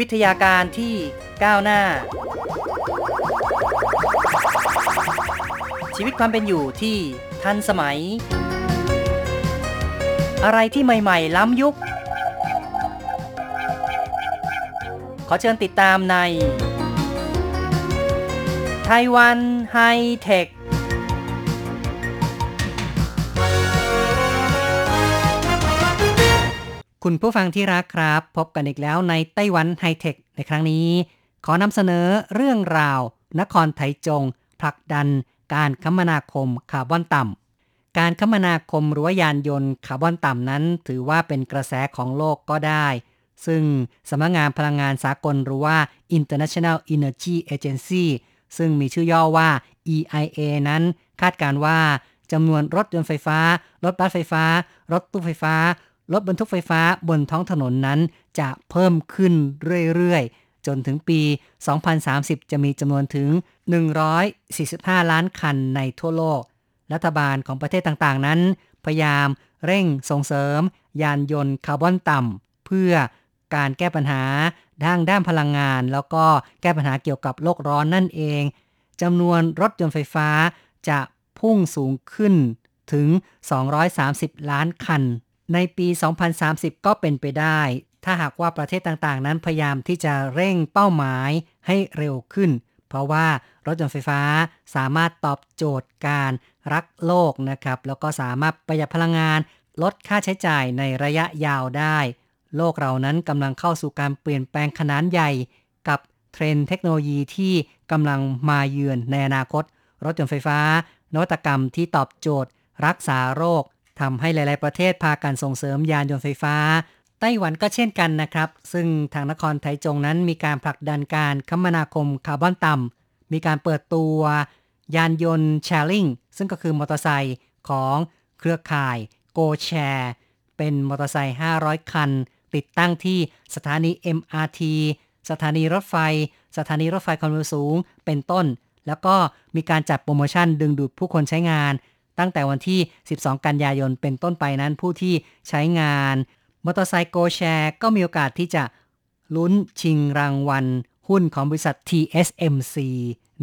วิทยาการที่ก้าวหน้า ชีวิตความเป็นอยู่ที่ทันสมัย อะไรที่ใหม่ ๆ ล้ำยุค ขอเชิญติดตามในไต้หวันไฮเทค คุณผู้ฟังที่รักครับ พบกันอีกแล้วในไต้หวันไฮเทคในครั้งนี้ ขอนำเสนอเรื่องราว นครไทจงผลักดัน การคมนาคมคาร์บอนต่ำการคมนาคมหรือว่ายานยนต์คาร์บอนต่ำนั้น ถือว่าเป็นกระแสของโลกก็ได้ ซึ่งสำนักงานพลังงานสากลหรือว่า International Energy Agency ซึ่งมีชื่อย่อว่า EIA นั้นคาดการณ์ว่าจำนวนรถยนต์ไฟฟ้า รถบัสไฟฟ้า รถตู้ไฟฟ้า รถบรรทุกไฟฟ้าบนท้องถนนนั้นจะเพิ่มขึ้นเรื่อยๆ จนถึงปี 2030 จะมีจำนวนถึง 145 ล้านคันในทั่วโลก รัฐบาลของประเทศต่างๆ นั้น พยายามเร่งส่งเสริม ยานยนต์คาร์บอนต่ำเพื่อการแก้ปัญหาด้านด้านพลังงาน แล้วก็แก้ปัญหาเกี่ยวกับโลกร้อนนั่นเองจำนวนรถยนต์ไฟฟ้าจะพุ่งสูงขึ้นถึง 230 ล้านคัน ในปี 2030 ก็เป็นไปได้ ถ้าหากว่าประเทศต่างๆ นั้นพยายามที่จะเร่งเป้าหมายให้เร็วขึ้น เพราะว่ารถยนต์ไฟฟ้าสามารถตอบโจทย์การรักโลกนะครับ แล้วก็สามารถประหยัดพลังงาน ลดค่าใช้จ่ายในระยะยาวได้ โลกเรานั้นกำลังเข้าสู่การเปลี่ยนแปลงขนาดใหญ่ กับเทรนด์เทคโนโลยีที่กำลังมาเยือนในอนาคต รถยนต์ไฟฟ้านวัตกรรมที่ตอบโจทย์ รักษาโลก ทำให้หลาย ๆ ประเทศพากันส่งเสริมยานยนต์ไฟฟ้า ไต้หวันก็เช่นกันนะครับ ซึ่งทางนครไทจงนั้นมีการผลักดันการคมนาคมคาร์บอนต่ำมีการเปิดตัวยานยนต์ sharing ซึ่งก็คือมอเตอร์ไซค์ของเครือข่าย GoShare เป็นมอเตอร์ไซค์ 500 คัน ติดตั้งที่สถานี MRT สถานีรถไฟ สถานีรถไฟความเร็วสูง เป็นต้น แล้วก็มีการจัดโปรโมชั่นดึงดูดผู้คนใช้งาน ตั้งแต่วันที่ 12 กันยายนเป็นต้นไปนั้นผู้ที่ใช้งานมอเตอร์ไซค์โกแชร์ก็มีโอกาสที่จะลุ้นชิงรางวัล หุ้นของบริษัท TSMC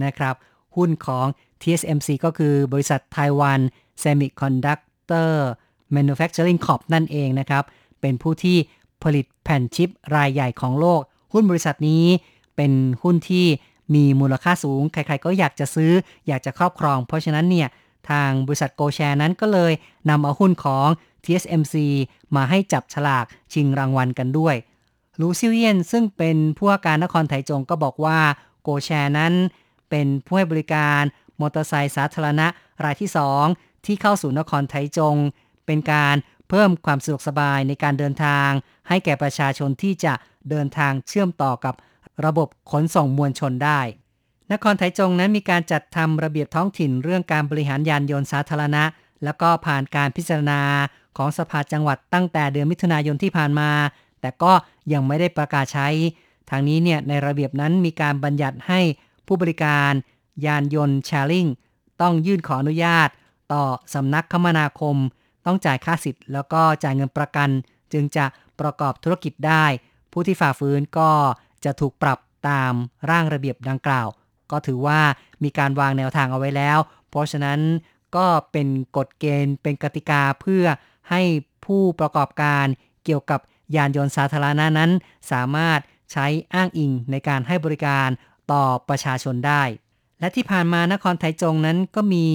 นะครับ หุ้นของ TSMC ก็คือบริษัท Taiwan Semiconductor Manufacturing Corp นั่นเองนะครับ เป็นผู้ที่ผลิตแผ่นชิปรายใหญ่ของโลก หุ้นบริษัทนี้เป็นหุ้นที่มีมูลค่าสูง ใครๆก็อยากจะซื้อ อยากจะครอบครอง เพราะฉะนั้นเนี่ย ทางบริษัทโกแชร์นั้นก็เลยนำเอาหุ้นของ TSMC มาให้จับฉลากชิงรางวัลกันด้วยลูซิเยียนซึ่งเป็นผู้ว่าการนครไถจงก็บอกว่าโกแชร์นั้น เป็นผู้ให้บริการมอเตอร์ไซค์สาธารณะรายที่ 2 ที่เข้าสู่นครไถจง เป็นการเพิ่มความสะดวกสบายในการเดินทาง ให้แก่ประชาชนที่จะเดินทางเชื่อมต่อกับระบบขนส่งมวลชนได้ นครไทจงนั้นมีการจัดทำระเบียบท้องถิ่นเรื่องการบริหารยานยนต์สาธารณะ แล้วก็ผ่านการพิจารณาของสภาจังหวัดตั้งแต่เดือนมิถุนายนที่ผ่านมา แต่ก็ยังไม่ได้ประกาศใช้ ทางนี้เนี่ยในระเบียบนั้นมีการบัญญัติให้ผู้บริการ ยานยนต์แชร์ลิงต้องยื่นขออนุญาต ต่อสำนักคมนาคม ต้องจ่ายค่าสิทธิ์ แล้วก็จ่ายเงินประกัน จึงจะประกอบธุรกิจได้ ผู้ที่ฝ่าฝืนก็จะถูกปรับตามร่างระเบียบดังกล่าว ก็ถือว่ามีการวางแนวทางเอาไว้แล้ว เพราะฉะนั้นก็เป็นกฎเกณฑ์เป็นกติกาเพื่อให้ผู้ประกอบการเกี่ยวกับยานยนต์สาธารณะนั้น สามารถใช้อ้างอิงในการให้บริการต่อประชาชนได้ และที่ผ่านมานครไทจงนั้นก็มี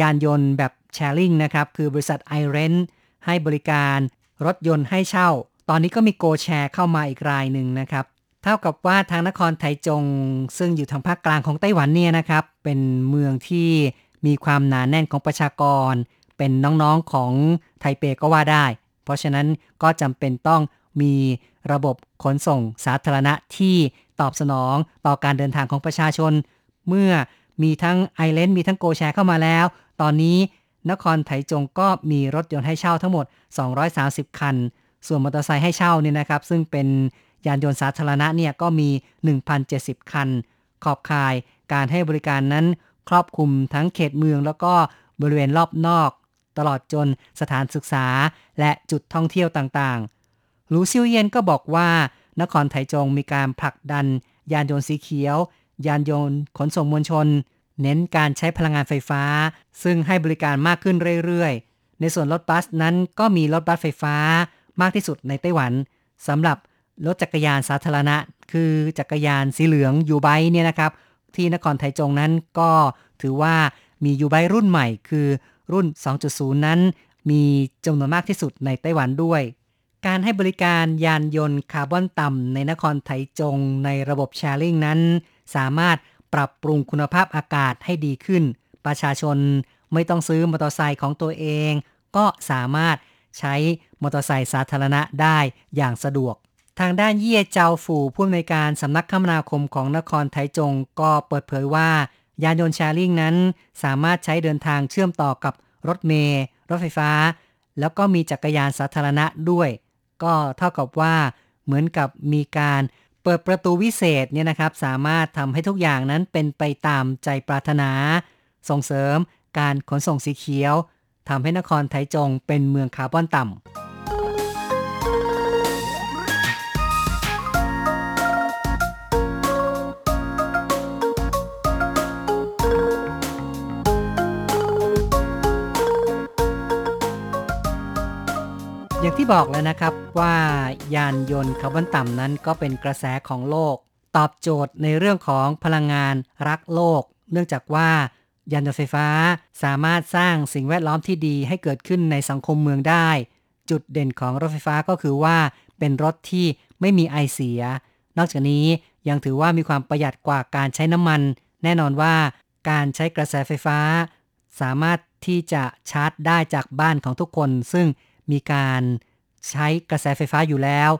ยานยนต์แบบแชร์ลิงนะครับ คือบริษัทไอเรนให้บริการรถยนต์ให้เช่า ตอนนี้ก็มีโกแชร์เข้ามาอีกรายหนึ่งนะครับ เท่ากับว่าทางนครไทจง ซึ่งอยู่ทางภาคกลางของไต้หวันเนี่ยนะครับ เป็นเมืองที่มีความหนาแน่นของประชากร เป็นน้องๆของไทเปก็ว่าได้ เพราะฉะนั้นก็จำเป็นต้องมีระบบขนส่งสาธารณะที่ตอบสนองต่อการเดินทางของประชาชน เมื่อมีทั้งไอเลนมีทั้งโกแชร์เข้ามาแล้ว ตอนนี้นครไถจงก็มีรถยนต์ให้เช่าทั้งหมด 230 คัน ส่วนมอเตอร์ไซค์ให้เช่าเนี่ยนะครับ ซึ่งเป็น ยานยนต์สาธารณะเนี่ยก็มี 1,070 คัน ขอบข่ายการให้บริการนั้นครอบคลุมทั้งเขตเมืองแล้วก็บริเวณรอบนอก ตลอดจนสถานศึกษาและจุดท่องเที่ยวต่างๆลูซิวเยนก็บอกว่า นครไถจงมีการผลักดัน ยานยนต์สีเขียว ยานยนต์ขนส่งมวลชน เน้นการใช้พลังงานไฟฟ้า ซึ่งให้บริการมากขึ้นเรื่อยๆ ในส่วนรถบัสนั้นก็มีรถบัสไฟฟ้ามากที่สุดในไต้หวันสำหรับ รถจักรยานสาธารณะ คือจักรยานสีเหลือง YouBike เนี่ยนะครับ ที่นครไทจงนั้นก็ถือว่ามี YouBike รุ่นใหม่ คือรุ่น 2.0 นั้น มีจำนวนมากที่สุดในไต้หวันด้วย การให้บริการยานยนต์คาร์บอนต่ำในนครไทจงในระบบ sharing นั้น สามารถปรับปรุงคุณภาพอากาศให้ดีขึ้น ประชาชนไม่ต้องซื้อมอเตอร์ไซค์ของตัวเอง ก็สามารถใช้มอเตอร์ไซค์สาธารณะได้อย่างสะดวก ทางด้านเยี่ยเจ้าฝูผู้อำนวยการสำนักคมนาคมของนครไทจงก็เปิดเผยว่า ยานยนต์แชร์ลิงนั้น สามารถใช้เดินทางเชื่อมต่อกับรถเมล์รถไฟฟ้า แล้วก็มีจักรยานสาธารณะด้วย ก็เท่ากับว่าเหมือนกับมีการเปิดประตูวิเศษเนี่ยนะครับ สามารถทำให้ทุกอย่างนั้นเป็นไปตามใจปรารถนา ส่งเสริมการขนส่งสีเขียวทำให้นครไทจงเป็นเมืองคาร์บอนต่ำ อย่างที่บอกแล้วนะครับว่ายานยนต์คาร์บอนต่ำนั้นก็เป็นกระแสของโลก ตอบโจทย์ในเรื่องของพลังงานรักโลก เนื่องจากว่ายานยนต์ไฟฟ้าสามารถสร้างสิ่งแวดล้อมที่ดีให้เกิดขึ้นในสังคมเมืองได้ จุดเด่นของรถไฟฟ้าก็คือว่าเป็นรถที่ไม่มีไอเสีย นอกจากนี้ยังถือว่ามีความประหยัดกว่าการใช้น้ำมัน แน่นอนว่าการใช้กระแสไฟฟ้า สามารถที่จะชาร์จได้จากบ้านของทุกคน ซึ่ง มีการใช้กระแสไฟฟ้าอยู่แล้ว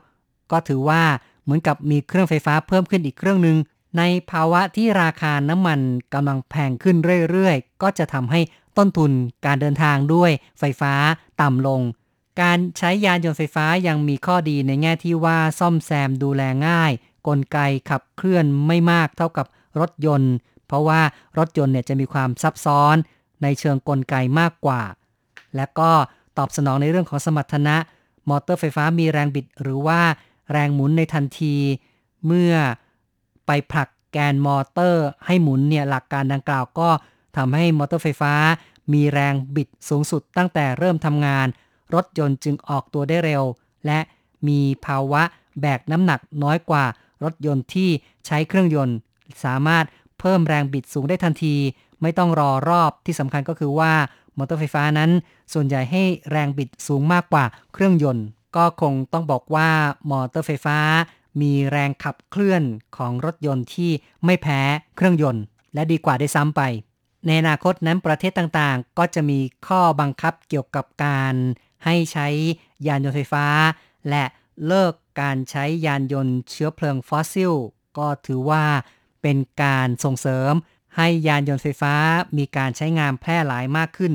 ก็ถือว่าเหมือนกับมีเครื่องไฟฟ้าเพิ่มขึ้นอีกเครื่องหนึ่งในภาวะที่ราคาน้ำมันกำลังแพงขึ้นเรื่อยๆ ก็จะทำให้ต้นทุนการเดินทางด้วยไฟฟ้าต่ำลง การใช้ยานยนต์ไฟฟ้ายังมีข้อดีในแง่ที่ว่าซ่อมแซมดูแลง่าย กลไกขับเคลื่อนไม่มากเท่ากับรถยนต์ เพราะว่ารถยนต์เนี่ยจะมีความซับซ้อนในเชิงกลไกมากกว่า และก็ ตอบสนองในเรื่องของสมรรถนะ มอเตอร์ไฟฟ้ามีแรงบิดหรือว่าแรงหมุนในทันที เมื่อไปผลักแกนมอเตอร์ให้หมุนเนี่ยหลักการดังกล่าวก็ทำให้มอเตอร์ไฟฟ้า มีแรงบิดสูงสุดตั้งแต่เริ่มทำงาน รถยนต์จึงออกตัวได้เร็ว และมีภาวะแบกน้ำหนักน้อยกว่ารถยนต์ที่ใช้เครื่องยนต์ สามารถเพิ่มแรงบิดสูงได้ทันที ไม่ต้องรอรอบที่สำคัญก็คือว่า มอเตอร์ไฟฟ้านั้น ส่วนใหญ่ให้แรงบิดสูงมากกว่าเครื่องยนต์ ก็คงต้องบอกว่ามอเตอร์ไฟฟ้า มีแรงขับเคลื่อนของรถยนต์ที่ไม่แพ้เครื่องยนต์ และดีกว่าได้ซ้ำไป ในอนาคตนั้นประเทศต่างๆ ก็จะมีข้อบังคับเกี่ยวกับการให้ใช้ยานยนต์ไฟฟ้า และเลิกการใช้ยานยนต์เชื้อเพลิงฟอสซิล ก็ถือว่าเป็นการส่งเสริม ให้ยานยนต์ไฟฟ้ามีการใช้งานแพร่หลายมากขึ้น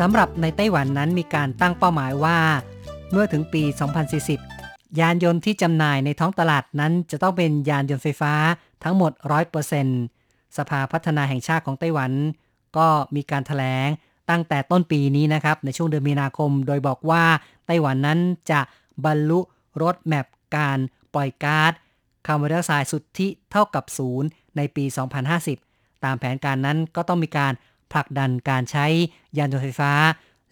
สำหรับในไต้หวันนั้นมีการตั้งเป้าหมายว่า เมื่อถึงปี 2040 ยานยนต์ที่จำหน่ายในท้องตลาดนั้นจะต้องเป็นยานยนต์ไฟฟ้าทั้งหมด 100%สภาพัฒนาแห่งชาติของไต้หวัน ก็มีการถแถลงตั้งแต่ต้นปีนี้นะครับ ในช่วงเดือนมีนาคม โดยบอกว่าไต้หวันนั้นจะบรรลุรถแมพการปล่อยก๊าซคาร์บอนไดออกไซด์สุทธิเท่ากับศูนย์ในปี 2050 ตามแผนการนั้นก็ต้องมีการผลักดันการใช้ยานยนต์ไฟฟ้า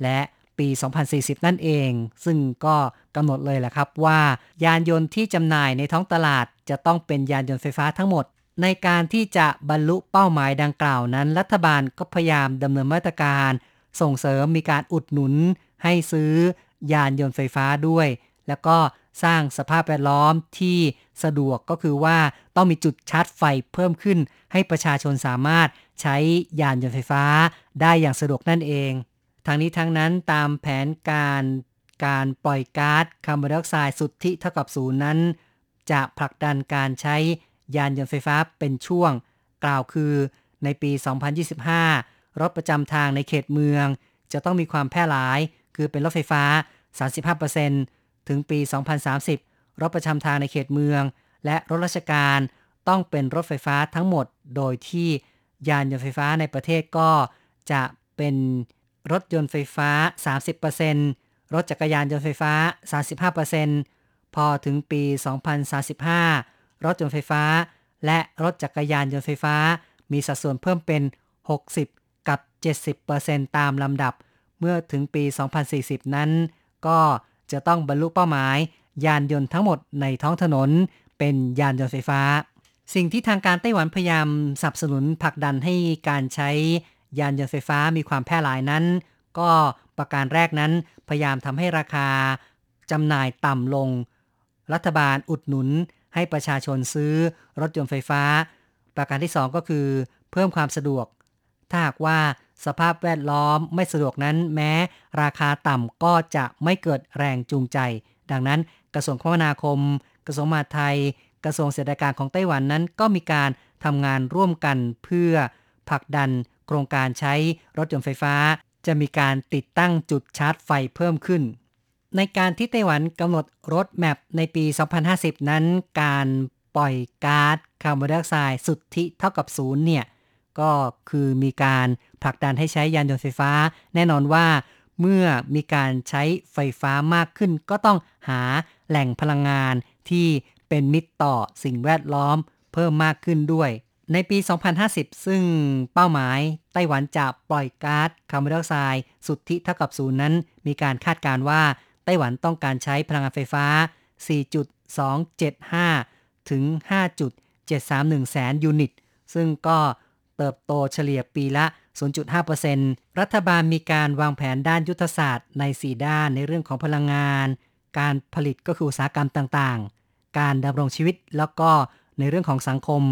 และ ปี 2040 นั่นเอง ซึ่งก็กำหนดเลยแหละครับว่า ยานยนต์ที่จำหน่ายในท้องตลาด จะต้องเป็นยานยนต์ไฟฟ้าทั้งหมด ในการที่จะบรรลุเป้าหมายดังกล่าวนั้น รัฐบาลก็พยายามดำเนินมาตรการ ส่งเสริมมีการอุดหนุน ให้ซื้อยานยนต์ไฟฟ้าด้วย แล้วก็สร้างสภาพแวดล้อมที่สะดวกก็คือว่าต้องมีจุดชาร์จไฟเพิ่มขึ้น ให้ประชาชนสามารถใช้ยานยนต์ไฟฟ้าได้อย่างสะดวกนั่นเอง ทั้งนี้ทั้งนั้นตามแผนการการปล่อยก๊าซคาร์บอนไดออกไซด์สุทธิเท่ากับศูนย์นั้น จะผลักดันการใช้ยานยนต์ไฟฟ้าเป็นช่วง กล่าวคือในปี 2025 รถประจำทางในเขตเมือง จะต้องมีความแพร่หลาย คือเป็นรถไฟฟ้า 35%ถึงปี 2030 รถประจำทางในเขตเมือง และรถราชการต้องเป็นรถไฟฟ้าทั้งหมด โดยที่ยานยนต์ไฟฟ้าในประเทศก็จะเป็น รถยนต์ไฟฟ้า 30%รถจักรยานยนต์ไฟฟ้า 35%พอถึงปี 2035 รถยนต์ไฟฟ้า และรถจักรยานยนต์ไฟฟ้า มีสัดส่วนเพิ่มเป็น 60 กับ 70%ตามลำดับ เมื่อถึงปี 2040 นั้น ก็จะต้องบรรลุเป้าหมาย ยานยนต์ทั้งหมดในท้องถนน เป็นยานยนต์ไฟฟ้า สิ่งที่ทางการไต้หวันพยายามสนับสนุนผลักดันให้การใช้ ยานยนต์ไฟฟ้ามีความแพร่หลายนั้น ก็ประการแรกนั้น พยายามทำให้ราคาจำหน่ายต่ำลง รัฐบาลอุดหนุนให้ประชาชนซื้อรถยนต์ไฟฟ้า ประการที่ 2 ก็คือ เพิ่มความสะดวก ถ้าหากว่าสภาพแวดล้อมไม่สะดวกนั้น แม้ราคาต่ำก็จะไม่เกิดแรงจูงใจ ดังนั้นกระทรวงคมนาคม กระทรวงมหาดไทย กระทรวงเศรษฐการของไต้หวันนั้นก็มีการทำงานร่วมกันเพื่อผลักดัน โครงการใช้รถยนต์ไฟฟ้า จะมีการติดตั้งจุดชาร์จไฟเพิ่มขึ้น ในการที่ไต้หวันกำหนดรถแมพในปี 2050 นั้น การปล่อยก๊าซคาร์บอนไดออกไซด์สุทธิเท่ากับศูนย์เนี่ยก็คือมีการผลักดันให้ใช้ยานยนต์ไฟฟ้า แน่นอนว่าเมื่อมีการใช้ไฟฟ้ามากขึ้น ก็ต้องหาแหล่งพลังงานที่เป็นมิตรต่อสิ่งแวดล้อมเพิ่มมากขึ้นด้วย ในปี 2050 ซึ่งเป้าหมายไต้หวันจะปล่อยก๊าซคาร์บอนไดออกไซด์สุทธิเท่ากับศูนย์นั้น มีการคาดการว่าไต้หวันต้องการใช้พลังงานไฟฟ้า 4.275 ถึง 5.731 แสนยูนิต ซึ่งก็เติบโตเฉลี่ยปีละ 0.5%รัฐบาลมีการวางแผนด้านยุทธศาสตร์ใน 4 ด้านในเรื่องของพลังงาน การผลิตก็คืออุตสาหกรรมต่างๆ การดำรงชีวิตแล้วก็ในเรื่องของสังคม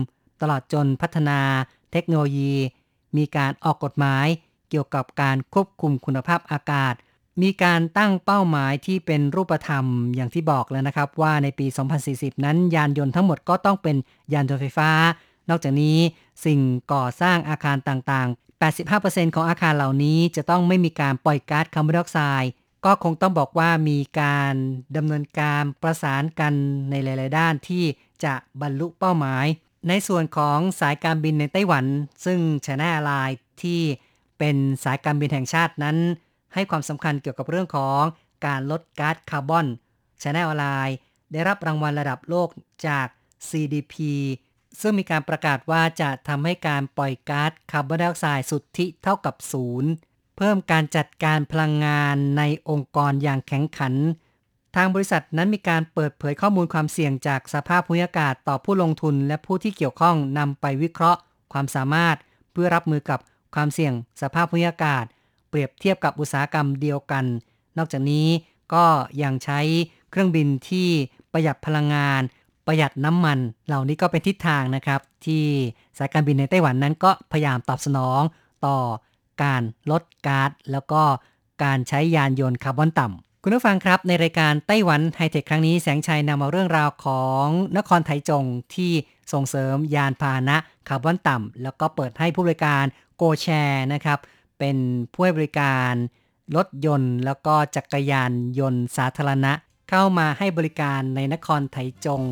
ตลอดจนพัฒนาเทคโนโลยี มีการออกกฎหมายเกี่ยวกับการควบคุมคุณภาพอากาศ มีการตั้งเป้าหมายที่เป็นรูปธรรมอย่างที่บอกแล้วนะครับ ว่าในปี 2040 นั้นยานยนต์ทั้งหมดก็ต้องเป็นยานยนต์ไฟฟ้า นอกจากนี้สิ่งก่อสร้างอาคารต่างๆ 85%ของอาคารเหล่านี้จะต้องไม่มีการปล่อยก๊าซคาร์บอนไดออกไซด์ก็คงต้องบอกว่ามีการดำเนินการประสานกันในหลาย ๆ ด้านที่จะบรรลุเป้าหมาย ในส่วนของสายการบินในไต้หวัน ซึ่งชนะอ l ายที่เป็นสายการบินแห่งชาตินั้น ให้ความสำคัญเกี่ยวกับเรื่องของการลดก๊าซคาร์บอนชนะอ l ายได้รับรางวัลระดับโลกจาก CDP ซึ่งมีการประกาศว่าจะทำให้การปล่อยก๊าซคาร์บอนไดออกไซด์สุทธิเท่ากับศูนย์เพิ่มการจัดการพลังงานในองค์กรอย่างแข็งขัน ทางบริษัทนั้นมีการเปิดเผยข้อมูลความเสี่ยงจากสภาพภูมิอากาศต่อผู้ลงทุน และผู้ที่เกี่ยวข้องนำไปวิเคราะห์ ความสามารถ เพื่อรับมือกับความเสี่ยง สภาพภูมิอากาศ เปรียบเทียบกับอุตสาหกรรมเดียวกัน นอกจากนี้ก็ยังใช้เครื่องบินที่ประหยัดพลังงาน ประหยัดน้ำมัน เหล่านี้ก็เป็นทิศทางนะครับ ที่สายการบินในไต้หวันนั้นก็พยายามตอบสนองต่อการลดก๊าซแล้วก็การใช้ยานยนต์คาร์บอนต่ำ คุณผู้ฟังครับ ในรายการไต้หวันไฮเทคครั้งนี้แสงชัยนำเอาเรื่องราวของนครไทจงที่ส่งเสริมยานพาหนะคาร์บอนต่ำแล้วก็เปิดให้ผู้บริการโกแชร์นะครับ เป็นผู้ให้บริการรถยนต์ แล้วก็จักรยานยนต์สาธารณะ เข้ามาให้บริการในนครไทจง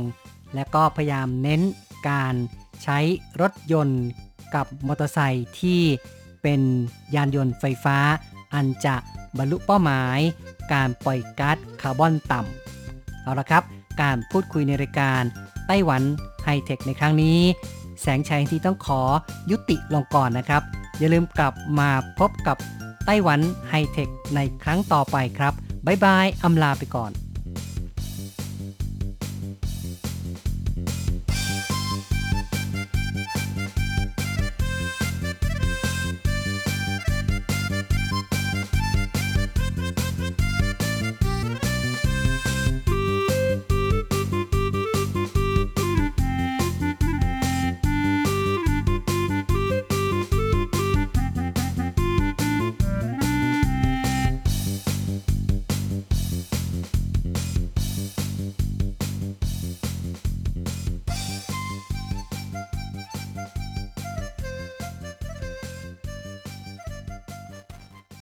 และก็พยายามเน้นการใช้รถยนต์กับมอเตอร์ไซค์ที่เป็นยานยนต์ไฟฟ้า อันจะบรรลุเป้าหมาย การปล่อยก๊าซคาร์บอนต่ำเอาละครับ การพูดคุยในรายการไต้หวันไฮเทคในครั้งนี้ แสงชัยที่ต้องขอยุติลงก่อนนะครับ อย่าลืมกลับมาพบกับไต้หวันไฮเทคในครั้งต่อไปครับ บ๊ายบายอำลาไปก่อน